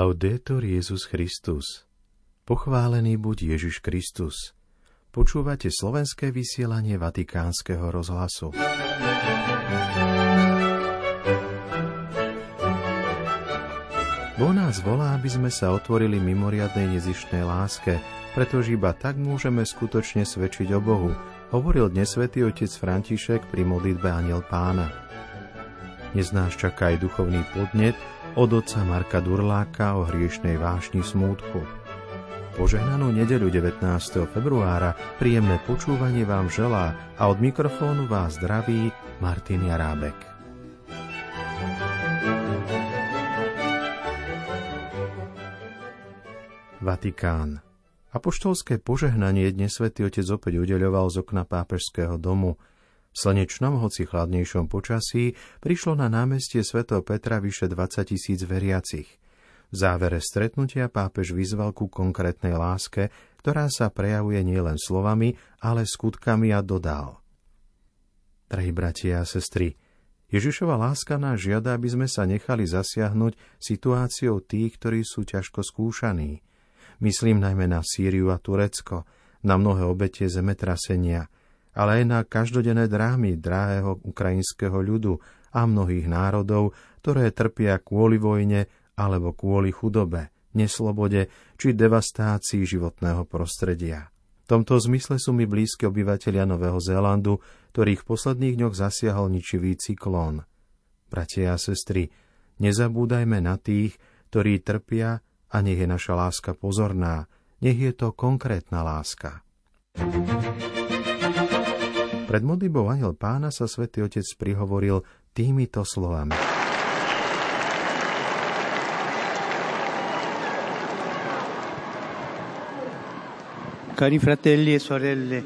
Laudetur Jezus Christus. Pochválený buď Ježiš Kristus. Počúvate slovenské vysielanie Vatikánskeho rozhlasu. Bo nás volá, aby sme sa otvorili mimoriadnej nezišnej láske, pretože iba tak môžeme skutočne svedčiť o Bohu, hovoril dnes svätý otec František pri modlitbe Aniel Pána. Dnes nás čaká aj duchovný podnet, od otca Marka Durláka o hriešnej vášni smútku. Požehnanú nedeľu 19. februára príjemné počúvanie vám želá a od mikrofónu vás zdraví Martin Jarábek. Vatikán. Apoštolské požehnanie dnes svätý Otec opäť udeľoval z okna pápežského domu – v slnečnom, hoci chladnejšom počasí prišlo na námestie svätého Petra vyše 20 tisíc veriacich. V závere stretnutia pápež vyzval ku konkrétnej láske, ktorá sa prejavuje nielen slovami, ale skutkami a dodal. Drahí bratia a sestry, Ježišova láska nás žiada, aby sme sa nechali zasiahnuť situáciou tých, ktorí sú ťažko skúšaní. Myslím najmä na Sýriu a Turecko, na mnohé obete zemetrasenia – ale aj na každodenné drámy drahého ukrajinského ľudu a mnohých národov, ktoré trpia kvôli vojne alebo kvôli chudobe, neslobode či devastácii životného prostredia. V tomto zmysle sú mi blízki obyvateľia Nového Zélandu, ktorých v posledných dňoch zasiahol ničivý cyklón. Bratia a sestry, nezabúdajme na tých, ktorí trpia a nech je naša láska pozorná, nech je to konkrétna láska. thank you pred modlitbou Aniel pána sa svätý Otec prihovoril týmito slovami. Cari fratelli e sorelle,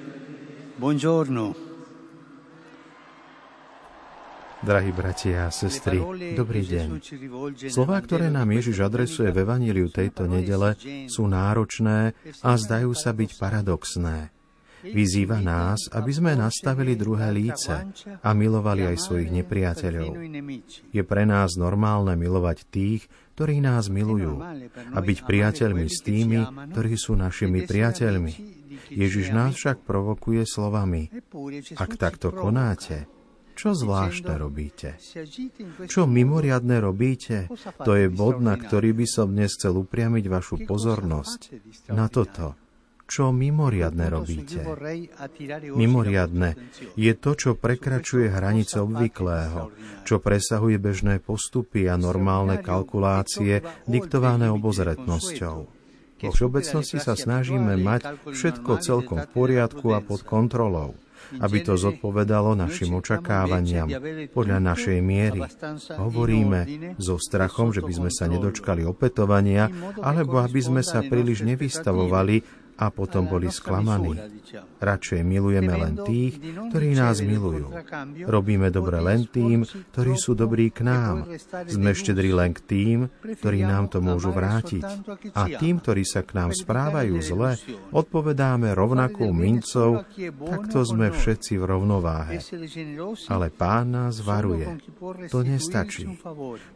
buongiorno. Drahí bratia a sestry, dobrý deň. Slová, ktoré nám Ježiš adresuje v Evaníliu tejto nedele, sú náročné a zdajú sa byť paradoxné. Vyzýva nás, aby sme nastavili druhé líce a milovali aj svojich nepriateľov. Je pre nás normálne milovať tých, ktorí nás milujú a byť priateľmi s tými, ktorí sú našimi priateľmi. Ježiš nás však provokuje slovami. Ak takto konáte, čo zvláštne robíte? Čo mimoriadne robíte? To je bod, na ktorý by som dnes chcel upriamiť vašu pozornosť. Na toto čo mimoriadne robíte. Mimoriadne je to, čo prekračuje hranice obvyklého, čo presahuje bežné postupy a normálne kalkulácie diktované obozretnosťou. Vo všeobecnosti sa snažíme mať všetko celkom v poriadku a pod kontrolou aby to zodpovedalo našim očakávaniam podľa našej miery. Hovoríme so strachom, že by sme sa nedočkali opetovania, alebo aby sme sa príliš nevystavovali a potom boli sklamaní. Radšej milujeme len tých, ktorí nás milujú. Robíme dobre len tým, ktorí sú dobrí k nám. Sme štedri len k tým, ktorí nám to môžu vrátiť. A tým, ktorí sa k nám správajú zle, odpovedáme rovnakou mincov, takto sme všetci v rovnováhe. Ale pán nás varuje. To nestačí.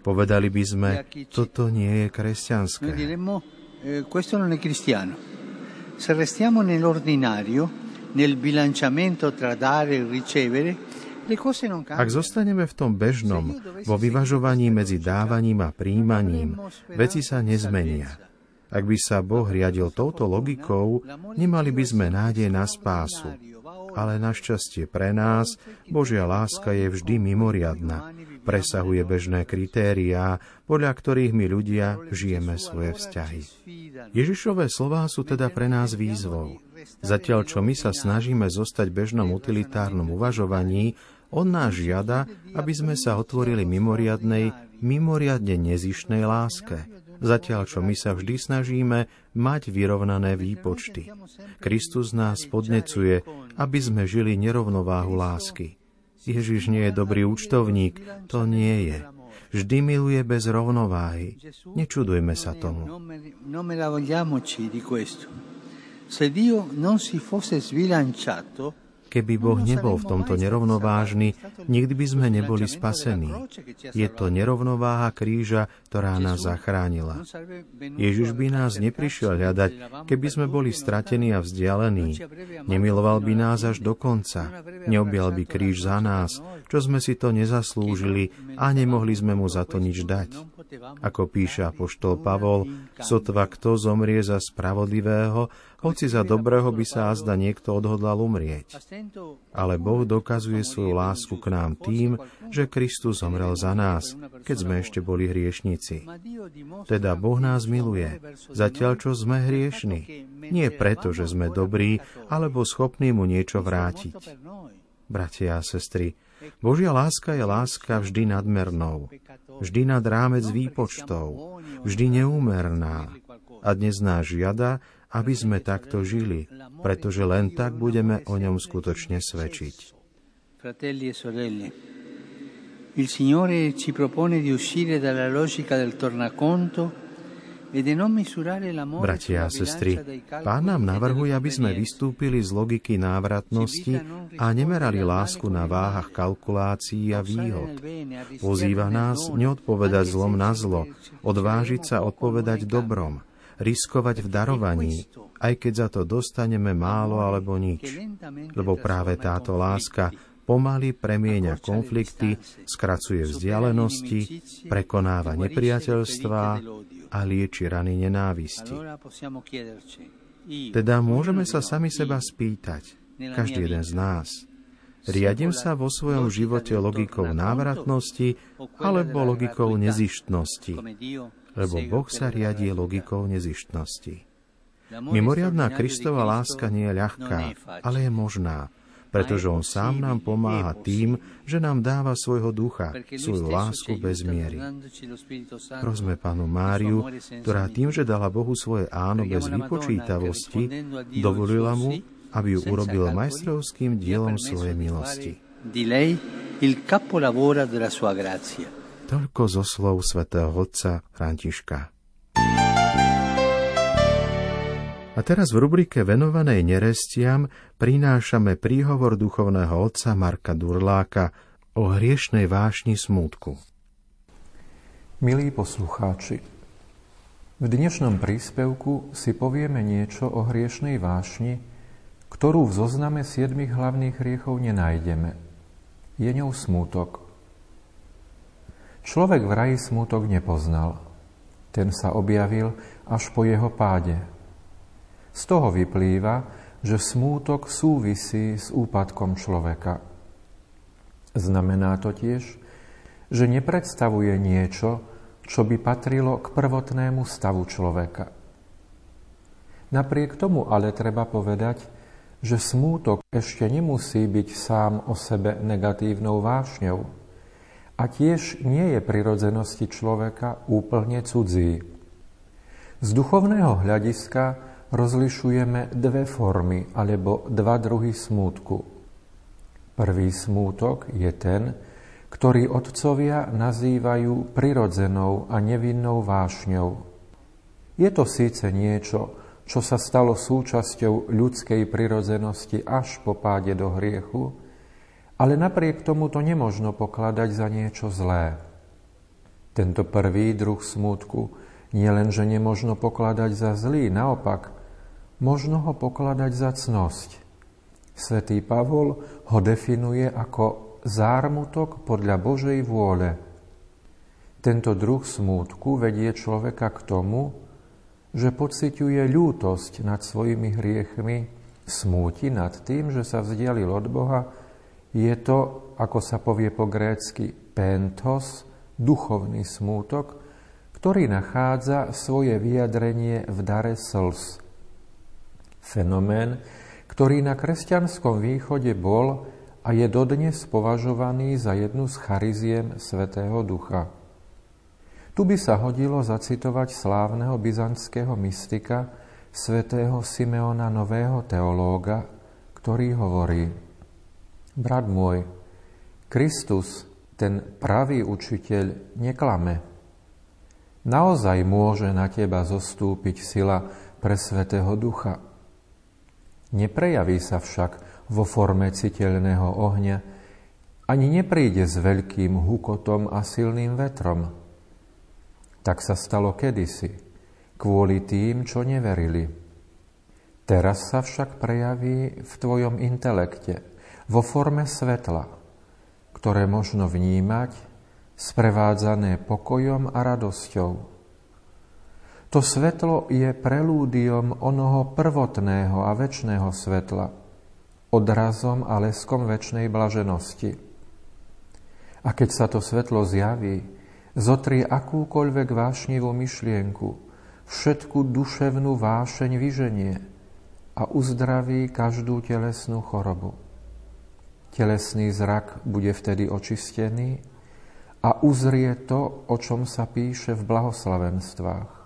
Povedali by sme, toto nie je kresťanské. Eh, questo non è cristiano. Se restiamo nell'ordinario, nel bilanciamento tra dare e ricevere, ak zostaneme v tom bežnom, vo vyvažovaní medzi dávaním a príjmaním, veci sa nezmenia. Ak by sa Boh riadil touto logikou, nemali by sme nádej na spásu. Ale našťastie pre nás, Božia láska je vždy mimoriadna presahuje bežné kritériá, podľa ktorých my ľudia žijeme svoje vzťahy. Ježišové slová sú teda pre nás výzvou. Zatiaľ, čo my sa snažíme zostať bežnom utilitárnom uvažovaní, on nás žiada, aby sme sa otvorili mimoriadnej, mimoriadne nezišnej láske, zatiaľ čo my sa vždy snažíme mať vyrovnané výpočty. Kristus nás podnecuje, aby sme žili nerovnováhu lásky. Ježiš nie je dobrý účtovník, to nie je. Vždy miluje bez rovnováhy. Nečudujme sa tomu. Se Dio non si fosse sbilanciato, Keby Boh nebol v tomto nerovnovážny, nikdy by sme neboli spasení. Je to nerovnováha kríža, ktorá nás zachránila. Ježiš by nás neprišiel hľadať, keby sme boli stratení a vzdialení. Nemiloval by nás až do konca. Neobjal by kríž za nás, čo sme si to nezaslúžili a nemohli sme mu za to nič dať. Ako píše apoštol Pavol, sotva kto zomrie za spravodlivého, hoci za dobrého by sa azda niekto odhodlal umrieť. Ale Boh dokazuje svoju lásku k nám tým, že Kristus zomrel za nás, keď sme ešte boli hriešnici. Teda Boh nás miluje, zatiaľ čo sme hriešni. Nie preto, že sme dobrí, alebo schopní mu niečo vrátiť. Bratia a sestry, Božia láska je láska vždy nadmernou, vždy nad rámec výpočtov, vždy neúmerná. A dnes nás žiada, aby sme takto žili, pretože len tak budeme o ňom skutočne svedčiť. Fratelli e sorelle, il Signore ci propone di uscire dalla logica del tornaconto Bratia a sestry, Pán nám navrhuje, aby sme vystúpili z logiky návratnosti a nemerali lásku na váhach kalkulácií a výhod. Pozýva nás neodpovedať zlom na zlo, odvážiť sa odpovedať dobrom, riskovať v darovaní, aj keď za to dostaneme málo alebo nič. Lebo práve táto láska pomaly premieňa konflikty, skracuje vzdialenosti, prekonáva nepriateľstva a lieči rany nenávisti. Teda môžeme sa sami seba spýtať, každý jeden z nás, riadím sa vo svojom živote logikou návratnosti alebo logikou nezištnosti, lebo Boh sa riadí logikou nezištnosti. Mimoriadná Kristova láska nie je ľahká, ale je možná, pretože On sám nám pomáha tým, že nám dáva svojho ducha, svoju lásku bez miery. Prosme Pánu Máriu, ktorá tým, že dala Bohu svoje áno bez vypočítavosti, dovolila mu, aby ju urobil majstrovským dielom svojej milosti. Toľko zo slov svätého Otca Františka. A teraz v rubrike venovanej nerestiam prinášame príhovor duchovného otca Marka Durláka o hriešnej vášni smútku. Milí poslucháči, v dnešnom príspevku si povieme niečo o hriešnej vášni, ktorú v zozname siedmých hlavných hriechov nenájdeme. Je ňou smútok. Človek v raji smútok nepoznal. Ten sa objavil až po jeho páde, z toho vyplýva, že smútok súvisí s úpadkom človeka. Znamená to tiež, že nepredstavuje niečo, čo by patrilo k prvotnému stavu človeka. Napriek tomu ale treba povedať, že smútok ešte nemusí byť sám o sebe negatívnou vášňou a tiež nie je prirodzenosti človeka úplne cudzí. Z duchovného hľadiska rozlišujeme dve formy alebo dva druhy smútku. Prvý smútok je ten, ktorý otcovia nazývajú prirodzenou a nevinnou vášňou. Je to síce niečo, čo sa stalo súčasťou ľudskej prirodzenosti až po páde do hriechu, ale napriek tomu to nemožno pokladať za niečo zlé. Tento prvý druh smútku nie len, že nemožno pokladať za zlý, naopak, možno ho pokladať za cnosť. Svetý Pavol ho definuje ako zármutok podľa Božej vôle. Tento druh smútku vedie človeka k tomu, že pociťuje ľútosť nad svojimi hriechmi, smúti nad tým, že sa vzdialil od Boha, je to, ako sa povie po grécky, pentos, duchovný smútok, ktorý nachádza svoje vyjadrenie v dare slz. Fenomén, ktorý na kresťanskom východe bol a je dodnes považovaný za jednu z chariziem Svetého Ducha. Tu by sa hodilo zacitovať slávneho byzantského mystika svätého Simeona Nového teológa, ktorý hovorí Brat môj, Kristus, ten pravý učiteľ, neklame. Naozaj môže na teba zostúpiť sila pre Svetého Ducha. Neprejaví sa však vo forme citeľného ohňa, ani nepríde s veľkým hukotom a silným vetrom. Tak sa stalo kedysi, kvôli tým, čo neverili. Teraz sa však prejaví v tvojom intelekte, vo forme svetla, ktoré možno vnímať, sprevádzané pokojom a radosťou. To svetlo je prelúdiom onoho prvotného a väčšného svetla, odrazom a leskom väčšnej blaženosti. A keď sa to svetlo zjaví, zotrie akúkoľvek vášnivú myšlienku, všetku duševnú vášeň vyženie a uzdraví každú telesnú chorobu. Telesný zrak bude vtedy očistený a uzrie to, o čom sa píše v blahoslavenstvách.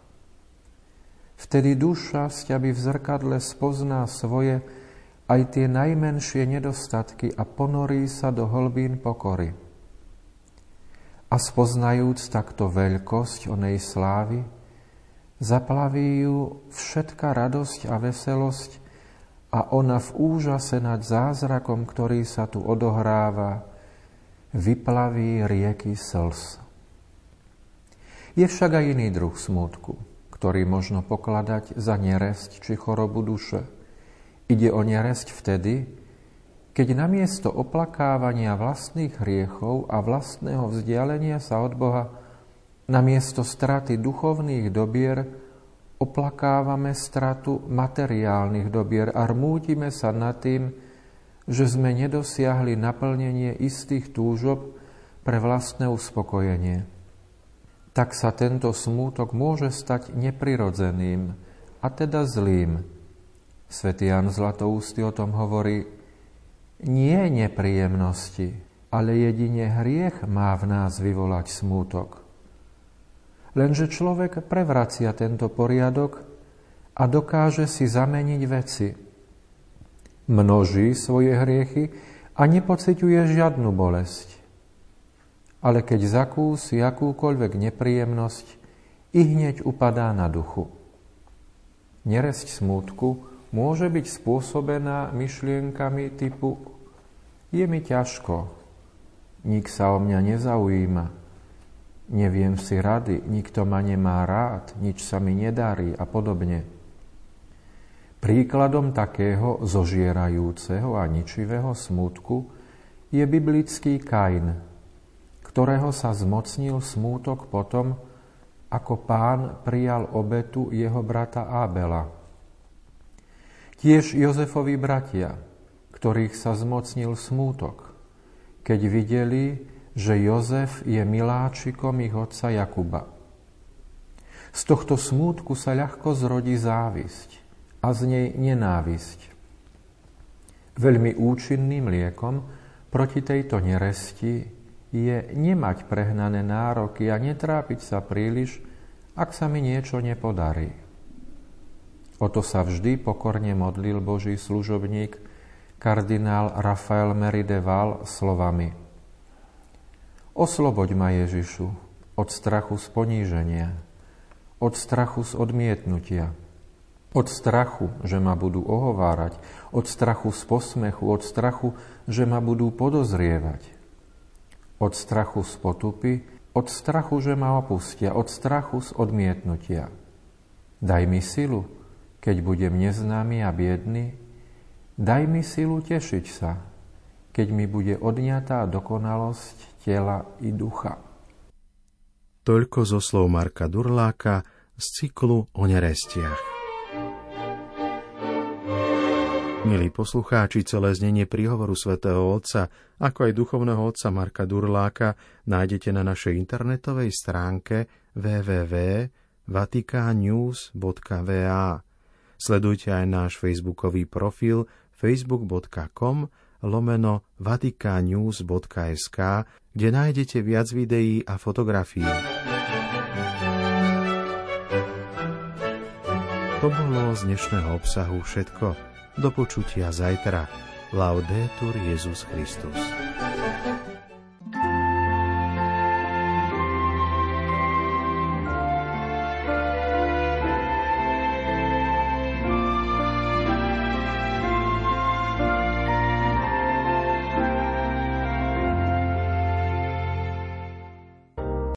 Vtedy duša z ťaby v zrkadle spozná svoje aj tie najmenšie nedostatky a ponorí sa do hlbín pokory a spoznajúc takto veľkosť onej slávy, zaplaví ju všetká radosť a veselosť a ona v úžase nad zázrakom, ktorý sa tu odohráva, vyplaví rieky slz. Je však aj iný druh smutku, ktorý možno pokladať za neresť či chorobu duše. Ide o neresť vtedy, keď namiesto oplakávania vlastných hriechov a vlastného vzdialenia sa od Boha, namiesto straty duchovných dobier, oplakávame stratu materiálnych dobier a rmútime sa nad tým, že sme nedosiahli naplnenie istých túžob pre vlastné uspokojenie. Tak sa tento smútok môže stať neprirodzeným, a teda zlým. Svetý Jan Zlatoústy o tom hovorí, nie nepríjemnosti, ale jedine hriech má v nás vyvolať smútok. Lenže človek prevracia tento poriadok a dokáže si zameniť veci. Množí svoje hriechy a nepociťuje žiadnu bolesť. Ale keď zakúsi akúkoľvek nepríjemnosť, i hneď upadá na duchu. Neresť smútku môže byť spôsobená myšlienkami typu je mi ťažko, nik sa o mňa nezaujíma, neviem si rady, nikto ma nemá rád, nič sa mi nedarí a podobne. Príkladom takého zožierajúceho a ničivého smútku je biblický Kain, ktorého sa zmocnil smútok potom, ako pán prijal obetu jeho brata Ábela. Tiež Jozefovi bratia, ktorých sa zmocnil smútok, keď videli, že Jozef je miláčikom ich otca Jakuba. Z tohto smútku sa ľahko zrodí závisť a z nej nenávisť. Veľmi účinným liekom proti tejto neresti je nemať prehnané nároky a netrápiť sa príliš, ak sa mi niečo nepodarí. O to sa vždy pokorne modlil Boží služobník kardinál Rafael Merideval slovami Osloboď ma Ježišu od strachu z poníženia, od strachu z odmietnutia, od strachu, že ma budú ohovárať, od strachu z posmechu, od strachu, že ma budú podozrievať, od strachu z potupy, od strachu, že ma opustia, od strachu z odmietnutia. Daj mi silu, keď budem neznámy a biedný, Daj mi silu tešiť sa, keď mi bude odňatá dokonalosť tela i ducha. Toľko zo slov Marka Durláka z cyklu o nerestiach. Milí poslucháči, celé znenie príhovoru svätého Otca, ako aj duchovného otca Marka Durláka, nájdete na našej internetovej stránke www.vaticanews.va. Sledujte aj náš facebookový profil facebook.com lomeno vaticanews.sk, kde nájdete viac videí a fotografií. To bolo z dnešného obsahu všetko. Do počutia zajtra. Laudetur Jezus Christus.